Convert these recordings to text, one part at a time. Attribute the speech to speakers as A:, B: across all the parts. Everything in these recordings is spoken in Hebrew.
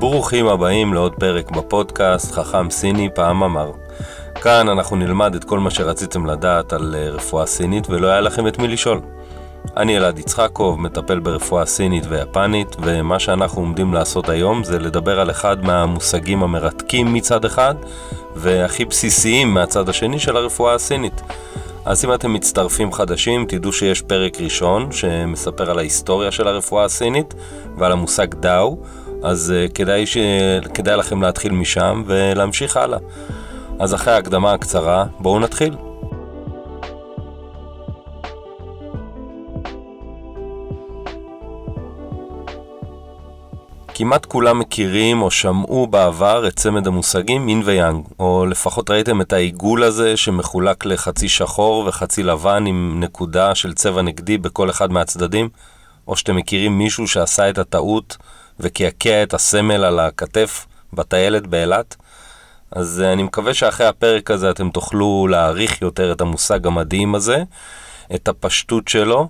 A: ברוכים הבאים לעוד פרק בפודקאסט חכם סיני פעם אמר. כאן אנחנו נלמד את כל מה שרציתם לדעת על אה, רפואה סינית ולא היה לכם את מי לשאול. אני אלעד יצחקוב, מטפל ברפואה סינית ויפנית, ומה שאנחנו עומדים לעשות היום זה לדבר על אחד מהמושגים המרתקים מצד אחד, והכי בסיסיים מהצד השני של הרפואה הסינית. אז אם אתם מצטרפים חדשים, תדעו שיש פרק ראשון שמספר על ההיסטוריה של הרפואה הסינית ועל המושג דאו, אז uh, כדאי, ש... כדאי לכם להתחיל משם ולהמשיך הלאה. אז אחרי ההקדמה הקצרה, בואו נתחיל. כמעט כולם מכירים או שמעו בעבר את צמד המושגים מין ויאנג, או לפחות ראיתם את העיגול הזה שמחולק לחצי שחור וחצי לבן עם נקודה של צבע נגדי בכל אחד מהצדדים, או שאתם מכירים מישהו שעשה את הטעות וקעקע את הסמל על הכתף בטיילת באילת. אז אה, אני מקווה שאחרי הפרק הזה אתם תוכלו להעריך יותר את המושג המדהים הזה, את הפשטות שלו,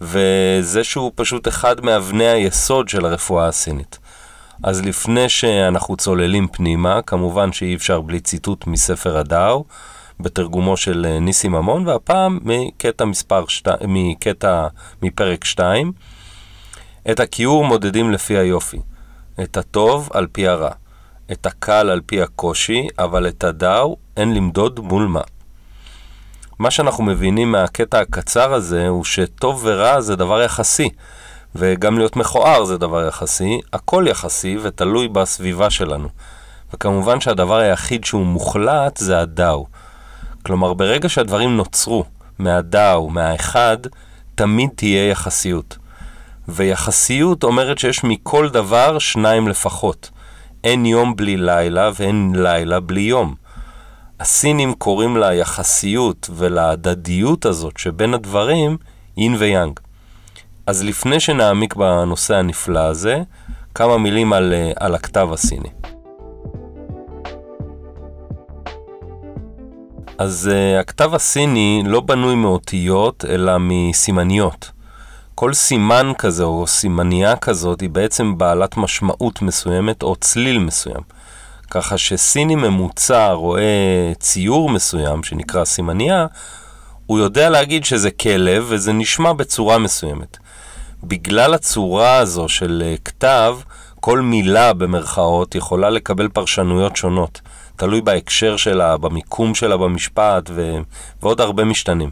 A: וזה שהוא פשוט אחד מאבני היסוד של הרפואה הסינית. אז לפני שאנחנו צוללים פנימה, כמובן שאי אפשר בלי ציטוט מספר הדאו, בתרגומו של אה, ניסי ממון, והפעם מקטע מספר 2, מקטע מפרק 2. את הכיעור מודדים לפי היופי, את הטוב על פי הרע, את הקל על פי הקושי, אבל את הדאו אין למדוד מול מה. מה שאנחנו מבינים מהקטע הקצר הזה הוא שטוב ורע זה דבר יחסי, וגם להיות מכוער זה דבר יחסי, הכל יחסי ותלוי בסביבה שלנו. וכמובן שהדבר היחיד שהוא מוחלט זה הדאו. כלומר, ברגע שהדברים נוצרו מהדאו, מהאחד, תמיד תהיה יחסיות. ויחסיות אומרת שיש מכל דבר שניים לפחות. אין יום בלי לילה ואין לילה בלי יום. הסינים קוראים ליחסיות ולהדדיות הזאת שבין הדברים יין ויאנג. אז לפני שנעמיק בנושא הנפלא הזה, כמה מילים על, אה, על הכתב הסיני. אז uh, הכתב הסיני לא בנוי מאותיות, אלא מסימניות. כל סימן כזה או סימניה כזאת היא בעצם בעלת משמעות מסוימת או צליל מסוים. ככה שסיני ממוצע רואה ציור מסוים שנקרא סימניה, הוא יודע להגיד שזה כלב וזה נשמע בצורה מסוימת. בגלל הצורה הזו של אה, כתב, כל מילה במרכאות יכולה לקבל פרשנויות שונות. תלוי בהקשר שלה, במיקום שלה במשפט ו... ועוד הרבה משתנים.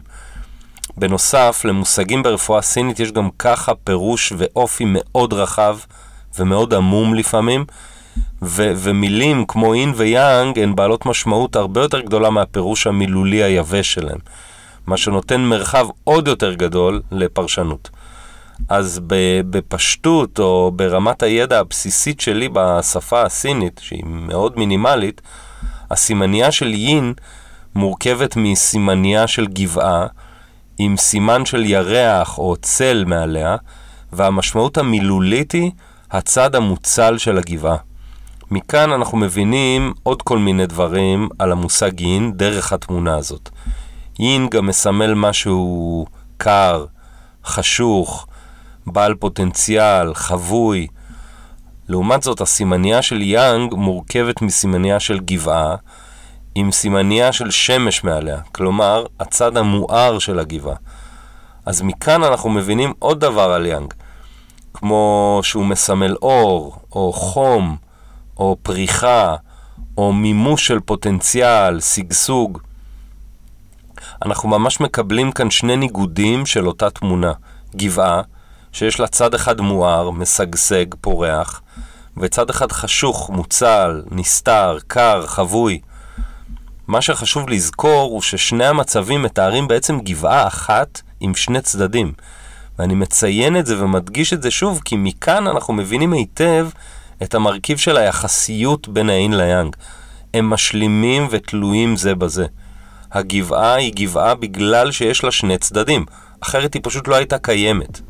A: בנוסף, למושגים ברפואה סינית יש גם ככה פירוש ואופי מאוד רחב ומאוד עמום לפעמים, ו- ומילים כמו אין ויאנג הן בעלות משמעות הרבה יותר גדולה מהפירוש המילולי היבש שלהם, מה שנותן מרחב עוד יותר גדול לפרשנות. אז בפשטות או ברמת הידע הבסיסית שלי בשפה הסינית, שהיא מאוד מינימלית, הסימניה של יין מורכבת מסימניה של גבעה, עם סימן של ירח או צל מעליה, והמשמעות המילולית היא הצד המוצל של הגבעה. מכאן אנחנו מבינים עוד כל מיני דברים על המושג יין דרך התמונה הזאת. יין גם מסמל משהו קר, חשוך, בעל פוטנציאל, חבוי. לעומת זאת, הסימניה של יאנג מורכבת מסימניה של גבעה, עם סימניה של שמש מעליה, כלומר, הצד המואר של הגבעה. אז מכאן אנחנו מבינים עוד דבר על יאנג, כמו שהוא מסמל אור, או חום, או פריחה, או מימוש של פוטנציאל, שגשוג. אנחנו ממש מקבלים כאן שני ניגודים של אותה תמונה. גבעה, שיש לה צד אחד מואר, משגשג, פורח, וצד אחד חשוך, מוצל, נסתר, קר, חבוי. מה שחשוב לזכור הוא ששני המצבים מתארים בעצם גבעה אחת עם שני צדדים. ואני מציין את זה ומדגיש את זה שוב, כי מכאן אנחנו מבינים היטב את המרכיב של היחסיות בין האין ליאנג. הם משלימים ותלויים זה בזה. הגבעה היא גבעה בגלל שיש לה שני צדדים, אחרת היא פשוט לא הייתה קיימת.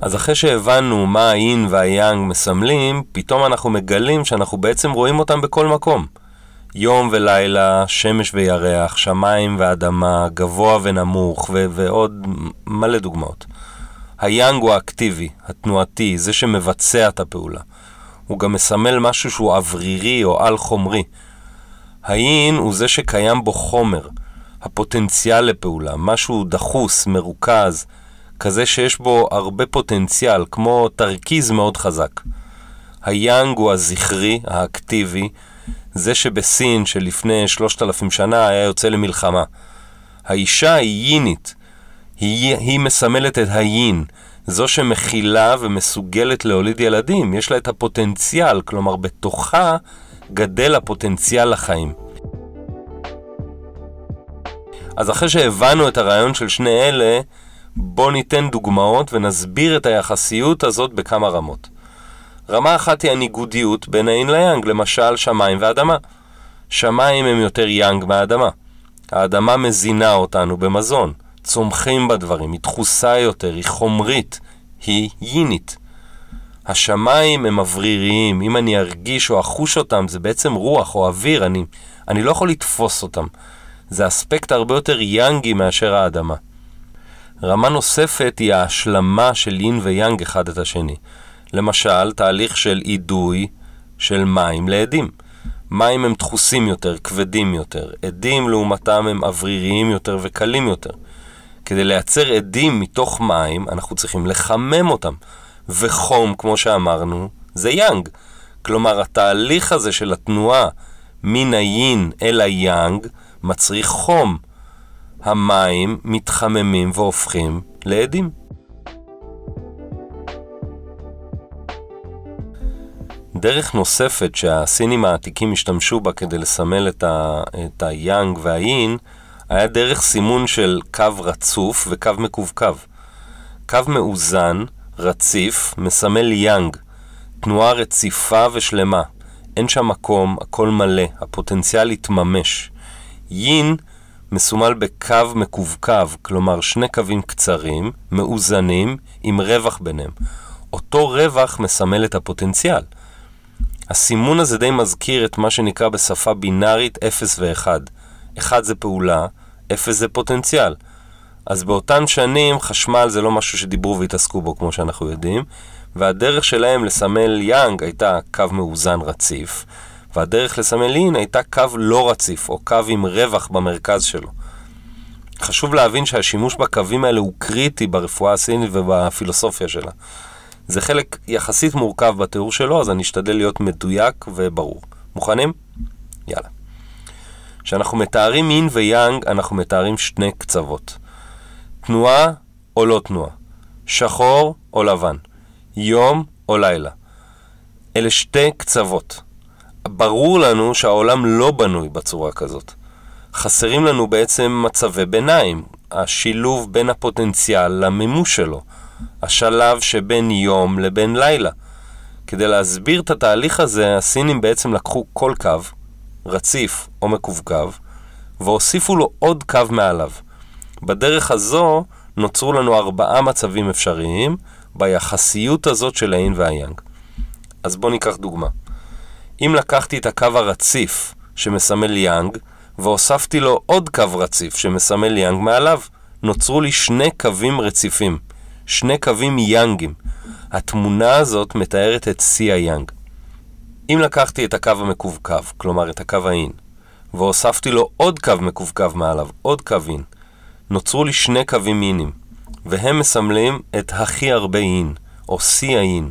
A: אז אחרי שהבנו מה האין והיאנג מסמלים, פתאום אנחנו מגלים שאנחנו בעצם רואים אותם בכל מקום. יום ולילה, שמש וירח, שמיים ואדמה, גבוה ונמוך ו- ועוד מלא דוגמאות. היאנג הוא האקטיבי, התנועתי, זה שמבצע את הפעולה. הוא גם מסמל משהו שהוא אוורירי או על-חומרי. האין הוא זה שקיים בו חומר, הפוטנציאל לפעולה, משהו דחוס, מרוכז, כזה שיש בו הרבה פוטנציאל, כמו תרכיז מאוד חזק. היאנג הוא הזכרי, האקטיבי, זה שבסין שלפני שלושת אלפים שנה היה יוצא למלחמה. האישה היא יינית, היא, היא מסמלת את היין, זו שמכילה ומסוגלת להוליד ילדים, יש לה את הפוטנציאל, כלומר בתוכה גדל הפוטנציאל לחיים. אז אחרי שהבנו את הרעיון של שני אלה, בואו ניתן דוגמאות ונסביר את היחסיות הזאת בכמה רמות. רמה אחת היא הניגודיות בין האין ליאנג, למשל שמיים ואדמה. שמיים הם יותר יאנג מהאדמה. האדמה מזינה אותנו במזון, צומחים בדברים, היא דחוסה יותר, היא חומרית, היא יינית. השמיים הם אווריריים, אם אני ארגיש או אחוש אותם, זה בעצם רוח או אוויר, אני, אני לא יכול לתפוס אותם. זה אספקט הרבה יותר יאנגי מאשר האדמה. רמה נוספת היא ההשלמה של יין ויאנג אחד את השני. למשל, תהליך של אידוי של מים לעדים. מים הם דחוסים יותר, כבדים יותר. עדים לעומתם הם אווריריים יותר וקלים יותר. כדי לייצר עדים מתוך מים, אנחנו צריכים לחמם אותם. וחום, כמו שאמרנו, זה יאנג. כלומר, התהליך הזה של התנועה מן היין אל היאנג מצריך חום. המים מתחממים והופכים לעדים. דרך נוספת שהסינים העתיקים השתמשו בה כדי לסמל את, ה, את היאנג והיין, היה דרך סימון של קו רצוף וקו מקווקו. קו מאוזן, רציף, מסמל יאנג, תנועה רציפה ושלמה. אין שם מקום, הכל מלא, הפוטנציאל יתממש. יין מסומל בקו מקווקו, כלומר שני קווים קצרים, מאוזנים, עם רווח ביניהם. אותו רווח מסמל את הפוטנציאל. הסימון הזה די מזכיר את מה שנקרא בשפה בינארית 0 ו-1. 1 זה פעולה, 0 זה פוטנציאל. אז באותן שנים חשמל זה לא משהו שדיברו והתעסקו בו כמו שאנחנו יודעים, והדרך שלהם לסמל יאנג הייתה קו מאוזן רציף, והדרך לסמל אין הייתה קו לא רציף, או קו עם רווח במרכז שלו. חשוב להבין שהשימוש בקווים האלה הוא קריטי ברפואה הסינית ובפילוסופיה שלה. זה חלק יחסית מורכב בתיאור שלו, אז אני אשתדל להיות מדויק וברור. מוכנים? יאללה. כשאנחנו מתארים אין ויאנג, אנחנו מתארים שני קצוות. תנועה או לא תנועה. שחור או לבן. יום או לילה. אלה שתי קצוות. ברור לנו שהעולם לא בנוי בצורה כזאת. חסרים לנו בעצם מצבי ביניים, השילוב בין הפוטנציאל למימוש שלו. השלב שבין יום לבין לילה. כדי להסביר את התהליך הזה, הסינים בעצם לקחו כל קו, רציף או מקווקו, והוסיפו לו עוד קו מעליו. בדרך הזו נוצרו לנו ארבעה מצבים אפשריים ביחסיות הזאת של האין והיאנג. אז בואו ניקח דוגמה. אם לקחתי את הקו הרציף שמסמל יאנג, והוספתי לו עוד קו רציף שמסמל יאנג מעליו, נוצרו לי שני קווים רציפים. שני קווים יאנגים. התמונה הזאת מתארת את שיא היאנג. אם לקחתי את הקו המקווקו, כלומר את הקו האין, והוספתי לו עוד קו מקווקו מעליו, עוד קו אין, נוצרו לי שני קווים אינים, והם מסמלים את הכי הרבה אין, או שיא האין.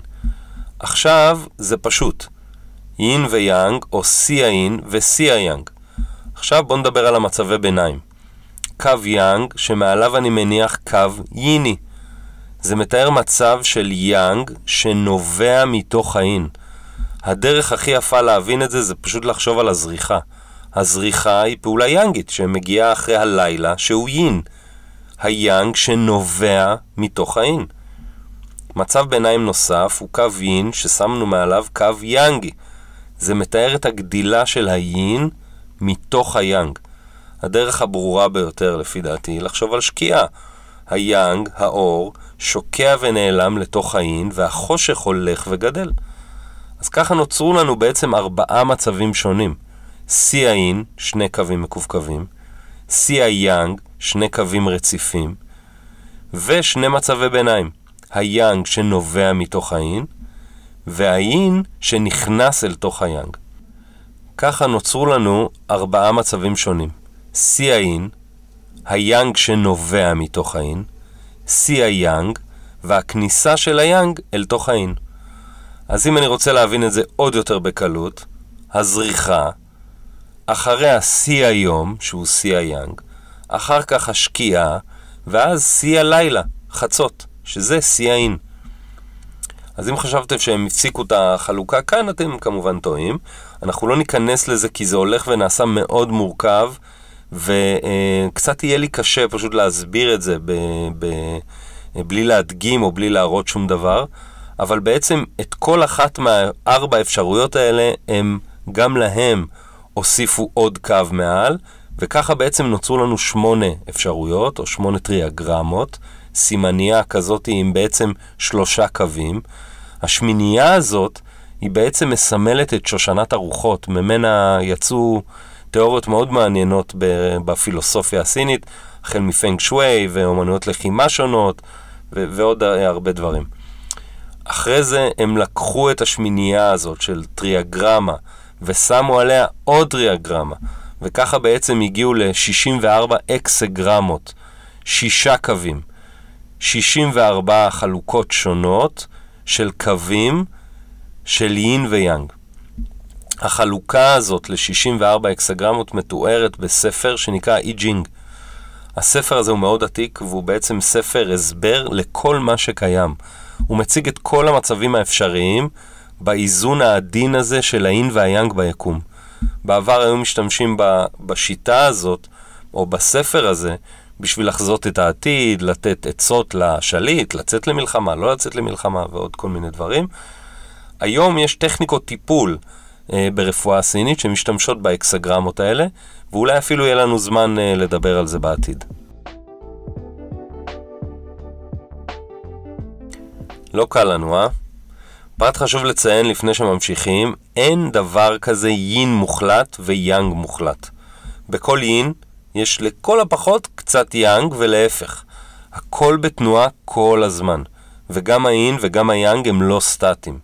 A: עכשיו זה פשוט, אין ויאנג, או שיא האין ושיא היאנג. עכשיו בואו נדבר על המצבי ביניים. קו יאנג, שמעליו אני מניח קו ייני. זה מתאר מצב של יאנג שנובע מתוך האין. הדרך הכי יפה להבין את זה זה פשוט לחשוב על הזריחה. הזריחה היא פעולה יאנגית שמגיעה אחרי הלילה שהוא יין. היאנג שנובע מתוך האין. מצב ביניים נוסף הוא קו יין ששמנו מעליו קו יאנגי. זה מתאר את הגדילה של היין מתוך היאנג. הדרך הברורה ביותר לפי דעתי היא לחשוב על שקיעה. היאנג, האור, שוקע ונעלם לתוך האין, והחושך הולך וגדל. אז ככה נוצרו לנו בעצם ארבעה מצבים שונים. שיא האין, שני קווים מקווקווים, שיא היאנג, שני קווים רציפים, ושני מצבי ביניים. היאנג שנובע מתוך האין, והאין שנכנס אל תוך היאנג. ככה נוצרו לנו ארבעה מצבים שונים. שיא האין, היאנג שנובע מתוך האין, שיא היאנג, והכניסה של היאנג אל תוך האין. אז אם אני רוצה להבין את זה עוד יותר בקלות, הזריחה, אחרי השיא היום, שהוא שיא היאנג, אחר כך השקיעה, ואז שיא הלילה, חצות, שזה שיא האין. אז אם חשבתם שהם הפסיקו את החלוקה כאן, אתם כמובן טועים. אנחנו לא ניכנס לזה כי זה הולך ונעשה מאוד מורכב, וקצת יהיה לי קשה פשוט להסביר את זה ב, ב, בלי להדגים או בלי להראות שום דבר, אבל בעצם את כל אחת מהארבע אפשרויות האלה, הם גם להם הוסיפו עוד קו מעל, וככה בעצם נוצרו לנו שמונה אפשרויות, או שמונה טריאגרמות, סימניה כזאת עם בעצם שלושה קווים. השמינייה הזאת היא בעצם מסמלת את שושנת הרוחות, ממנה יצאו תיאוריות מאוד מעניינות בפילוסופיה הסינית, החל מפנג שווי ואומנויות לחימה שונות ו- ועוד הרבה דברים. אחרי זה הם לקחו את השמינייה הזאת של טריאגרמה ושמו עליה עוד טריאגרמה, וככה בעצם הגיעו ל-64 אקסגרמות, שישה קווים, 64 חלוקות שונות של קווים של יין ויאנג. החלוקה הזאת ל-64 אקסגרמות מתוארת בספר שנקרא אי ג'ינג. הספר הזה הוא מאוד עתיק והוא בעצם ספר הסבר לכל מה שקיים. הוא מציג את כל המצבים האפשריים באיזון העדין הזה של האין והיאנג ביקום. בעבר היו משתמשים בשיטה הזאת, או בספר הזה, בשביל לחזות את העתיד, לתת עצות לשליט, לצאת למלחמה, לא לצאת למלחמה ועוד כל מיני דברים. היום יש טכניקות טיפול אה, ברפואה סינית שמשתמשות באקסגרמות האלה, ואולי אפילו יהיה לנו זמן אה, לדבר על זה בעתיד. לא קל לנו, אה? פרט חשוב לציין לפני שממשיכים, אין דבר כזה יין מוחלט ויאנג מוחלט. בכל יין יש לכל הפחות קצת יאנג ולהפך. הכל בתנועה כל הזמן, וגם האין וגם היאנג הם לא סטטיים.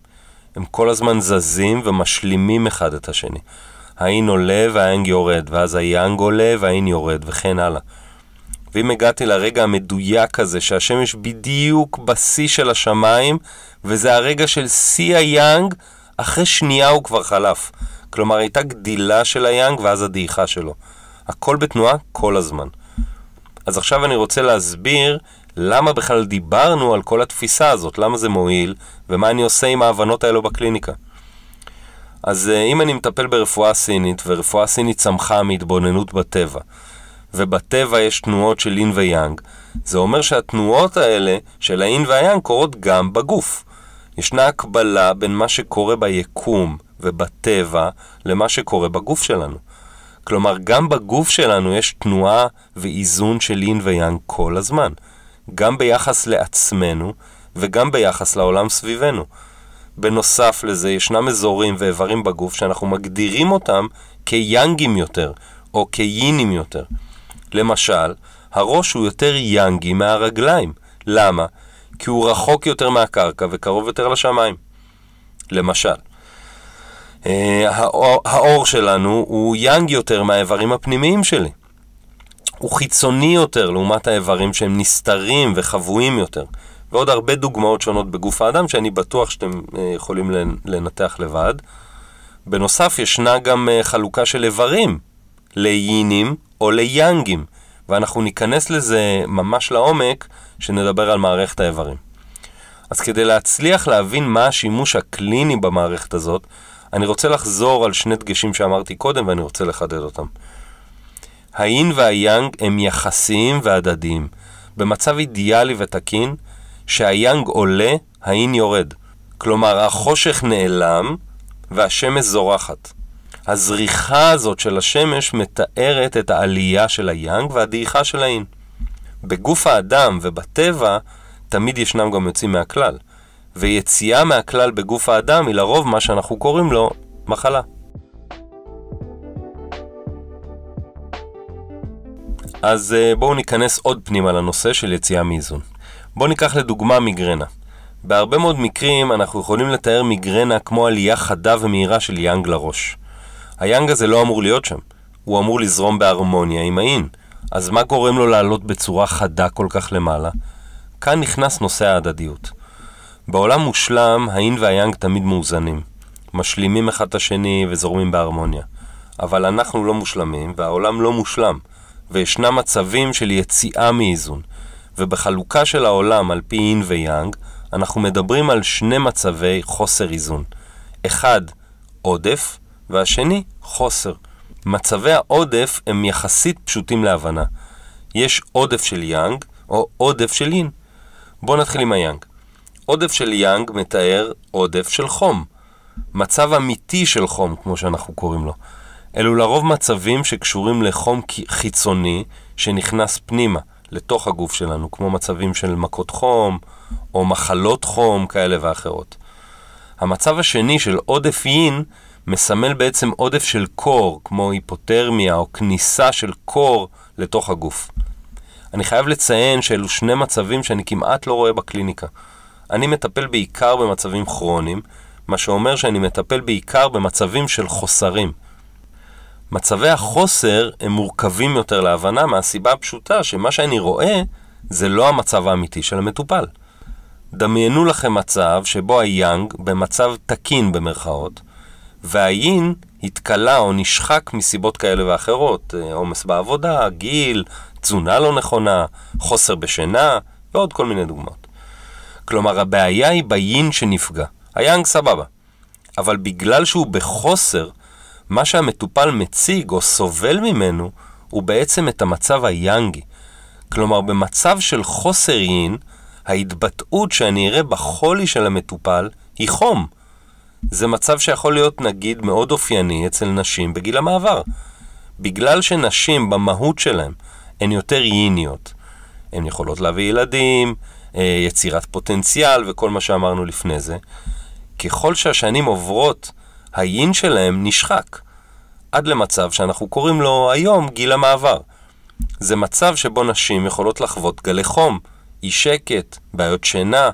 A: הם כל הזמן זזים ומשלימים אחד את השני. האין עולה והיאנג יורד, ואז היאנג עולה והאין יורד, וכן הלאה. ואם הגעתי לרגע המדויק הזה, שהשמש בדיוק בשיא של השמיים, וזה הרגע של שיא היאנג, אחרי שנייה הוא כבר חלף. כלומר, הייתה גדילה של היאנג ואז הדעיכה שלו. הכל בתנועה כל הזמן. אז עכשיו אני רוצה להסביר למה בכלל דיברנו על כל התפיסה הזאת, למה זה מועיל, ומה אני עושה עם ההבנות האלו בקליניקה. אז אה, אם אני מטפל ברפואה סינית, ורפואה סינית צמחה מהתבוננות בטבע, ובטבע יש תנועות של אין ויאנג, זה אומר שהתנועות האלה של האין והיאנג קורות גם בגוף. ישנה הקבלה בין מה שקורה ביקום ובטבע למה שקורה בגוף שלנו. כלומר, גם בגוף שלנו יש תנועה ואיזון של אין ויאנג כל הזמן. גם ביחס לעצמנו וגם ביחס לעולם סביבנו. בנוסף לזה, ישנם אזורים ואיברים בגוף שאנחנו מגדירים אותם כיאנגים יותר, או כיינים יותר. למשל, הראש הוא יותר יאנגי מהרגליים. למה? כי הוא רחוק יותר מהקרקע וקרוב יותר לשמיים. למשל, אה, האור שלנו הוא יאנג יותר מהאיברים הפנימיים שלי. הוא חיצוני יותר לעומת האיברים שהם נסתרים וחבויים יותר. ועוד הרבה דוגמאות שונות בגוף האדם שאני בטוח שאתם אה, יכולים לנתח לבד. בנוסף, ישנה גם אה, חלוקה של איברים לינים או ליאנגים, ואנחנו ניכנס לזה ממש לעומק כשנדבר על מערכת האיברים. אז כדי להצליח להבין מה השימוש הקליני במערכת הזאת, אני רוצה לחזור על שני דגשים שאמרתי קודם ואני רוצה לחדד אותם. האין והיאנג הם יחסיים והדדיים. במצב אידיאלי ותקין, שהיאנג עולה, האין יורד. כלומר, החושך נעלם והשמש זורחת. הזריחה הזאת של השמש מתארת את העלייה של היאנג והדעיכה של האין. בגוף האדם ובטבע תמיד ישנם גם יוצאים מהכלל, ויציאה מהכלל בגוף האדם היא לרוב מה שאנחנו קוראים לו מחלה. אז אה, בואו ניכנס עוד פנימה לנושא של יציאה מאיזון. בואו ניקח לדוגמה מיגרנה. בהרבה מאוד מקרים אנחנו יכולים לתאר מיגרנה כמו עלייה חדה ומהירה של יאנג לראש. היאנג הזה לא אמור להיות שם, הוא אמור לזרום בהרמוניה עם האין. אז מה גורם לו לעלות בצורה חדה כל כך למעלה? כאן נכנס נושא ההדדיות. בעולם מושלם, האין והיאנג תמיד מאוזנים. משלימים אחד את השני וזורמים בהרמוניה. אבל אנחנו לא מושלמים, והעולם לא מושלם, וישנם מצבים של יציאה מאיזון. ובחלוקה של העולם על פי אין ויאנג, אנחנו מדברים על שני מצבי חוסר איזון. אחד, עודף, והשני, חוסר. מצבי העודף הם יחסית פשוטים להבנה. יש עודף של יאנג או עודף של אין. בואו נתחיל עם היאנג. עודף של יאנג מתאר עודף של חום. מצב אמיתי של חום, כמו שאנחנו קוראים לו. אלו לרוב מצבים שקשורים לחום חיצוני שנכנס פנימה, לתוך הגוף שלנו, כמו מצבים של מכות חום או מחלות חום כאלה ואחרות. המצב השני של עודף יין מסמל בעצם עודף של קור, כמו היפותרמיה או כניסה של קור לתוך הגוף. אני חייב לציין שאלו שני מצבים שאני כמעט לא רואה בקליניקה. אני מטפל בעיקר במצבים כרוניים, מה שאומר שאני מטפל בעיקר במצבים של חוסרים. מצבי החוסר הם מורכבים יותר להבנה מהסיבה הפשוטה שמה שאני רואה זה לא המצב האמיתי של המטופל. דמיינו לכם מצב שבו היאנג במצב תקין במרכאות, והיין התקלה או נשחק מסיבות כאלה ואחרות, אה, עומס בעבודה, גיל, תזונה לא נכונה, חוסר בשינה ועוד כל מיני דוגמאות. כלומר, הבעיה היא ביין שנפגע. היאנג סבבה. אבל בגלל שהוא בחוסר, מה שהמטופל מציג או סובל ממנו, הוא בעצם את המצב היאנגי. כלומר, במצב של חוסר יין, ההתבטאות שאני אראה בחולי של המטופל היא חום. זה מצב שיכול להיות נגיד מאוד אופייני אצל נשים בגיל המעבר. בגלל שנשים במהות שלהן הן יותר ייניות. הן יכולות להביא ילדים, יצירת פוטנציאל וכל מה שאמרנו לפני זה. ככל שהשנים עוברות, היין שלהם נשחק. עד למצב שאנחנו קוראים לו היום גיל המעבר. זה מצב שבו נשים יכולות לחוות גלי חום, אי שקט, בעיות שינה.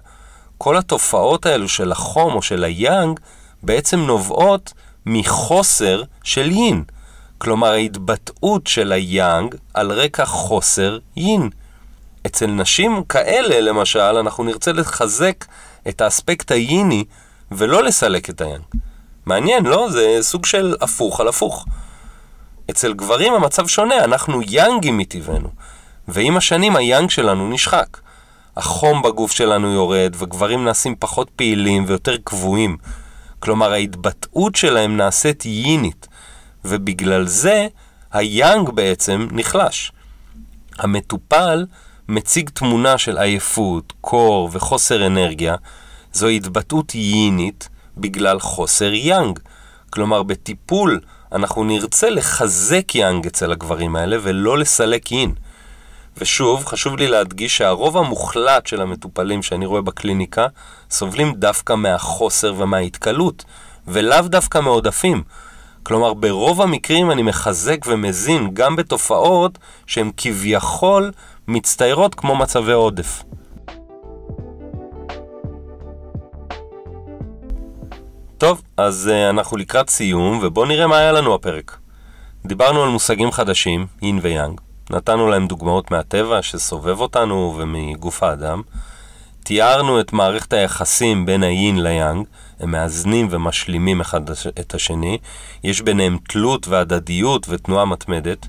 A: כל התופעות האלו של החום או של היאנג בעצם נובעות מחוסר של יין. כלומר, ההתבטאות של היאנג על רקע חוסר יין. אצל נשים כאלה, למשל, אנחנו נרצה לחזק את האספקט היני ולא לסלק את היאנג. מעניין, לא? זה סוג של הפוך על הפוך. אצל גברים המצב שונה, אנחנו יאנגים מטבענו, ועם השנים היאנג שלנו נשחק. החום בגוף שלנו יורד, וגברים נעשים פחות פעילים ויותר קבועים. כלומר, ההתבטאות שלהם נעשית יינית, ובגלל זה היאנג בעצם נחלש. המטופל מציג תמונה של עייפות, קור וחוסר אנרגיה, זו התבטאות יינית בגלל חוסר יאנג. כלומר, בטיפול אנחנו נרצה לחזק יאנג אצל הגברים האלה ולא לסלק יין. ושוב, חשוב לי להדגיש שהרוב המוחלט של המטופלים שאני רואה בקליניקה סובלים דווקא מהחוסר ומההתקלות, ולאו דווקא מעודפים. כלומר, ברוב המקרים אני מחזק ומזין גם בתופעות שהן כביכול מצטיירות כמו מצבי עודף. טוב, אז uh, אנחנו לקראת סיום, ובואו נראה מה היה לנו הפרק. דיברנו על מושגים חדשים, יין ויאנג. נתנו להם דוגמאות מהטבע שסובב אותנו ומגוף האדם. תיארנו את מערכת היחסים בין היין ליאנג, הם מאזנים ומשלימים אחד את השני, יש ביניהם תלות והדדיות ותנועה מתמדת.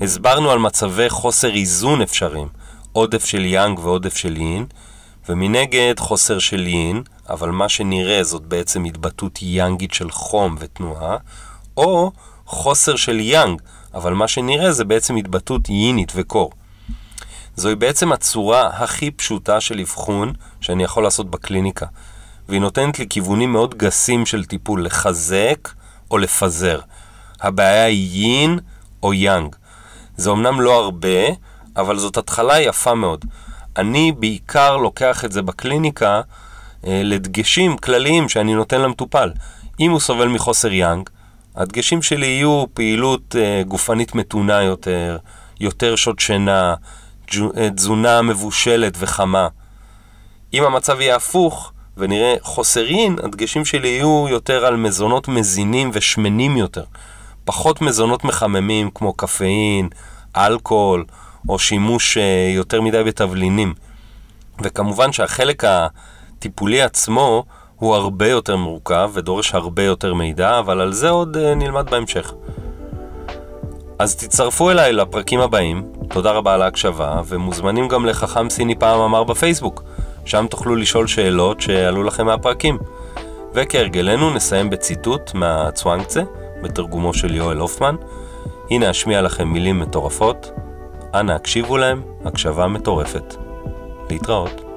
A: הסברנו על מצבי חוסר איזון אפשריים, עודף של יאנג ועודף של יין, ומנגד חוסר של יין, אבל מה שנראה זאת בעצם התבטאות יאנגית של חום ותנועה, או חוסר של יאנג, אבל מה שנראה זה בעצם התבטאות יינית וקור. זוהי בעצם הצורה הכי פשוטה של אבחון שאני יכול לעשות בקליניקה, והיא נותנת לי כיוונים מאוד גסים של טיפול לחזק או לפזר. הבעיה היא יין או יאנג. זה אמנם לא הרבה, אבל זאת התחלה יפה מאוד. אני בעיקר לוקח את זה בקליניקה אה, לדגשים כלליים שאני נותן למטופל. אם הוא סובל מחוסר יאנג, הדגשים שלי יהיו פעילות uh, גופנית מתונה יותר, יותר שעות שינה, אה, תזונה מבושלת וחמה, אם המצב יהיה הפוך, ונראה חוסרין, הדגשים שלי יהיו יותר על מזונות מזינים ושמנים יותר. פחות מזונות מחממים כמו קפאין, אלכוהול, או שימוש אה, יותר מדי בתבלינים. וכמובן שהחלק הטיפולי עצמו הוא הרבה יותר מורכב ודורש הרבה יותר מידע, אבל על זה עוד אה, נלמד בהמשך. אז תצטרפו אליי לפרקים הבאים, תודה רבה על ההקשבה, ומוזמנים גם לחכם סיני פעם אמר בפייסבוק, שם תוכלו לשאול שאלות שעלו לכם מהפרקים. וכהרגלנו נסיים בציטוט מהצואנקצה, בתרגומו של יואל הופמן. הנה אשמיע לכם מילים מטורפות, אנא הקשיבו להם, הקשבה מטורפת. להתראות.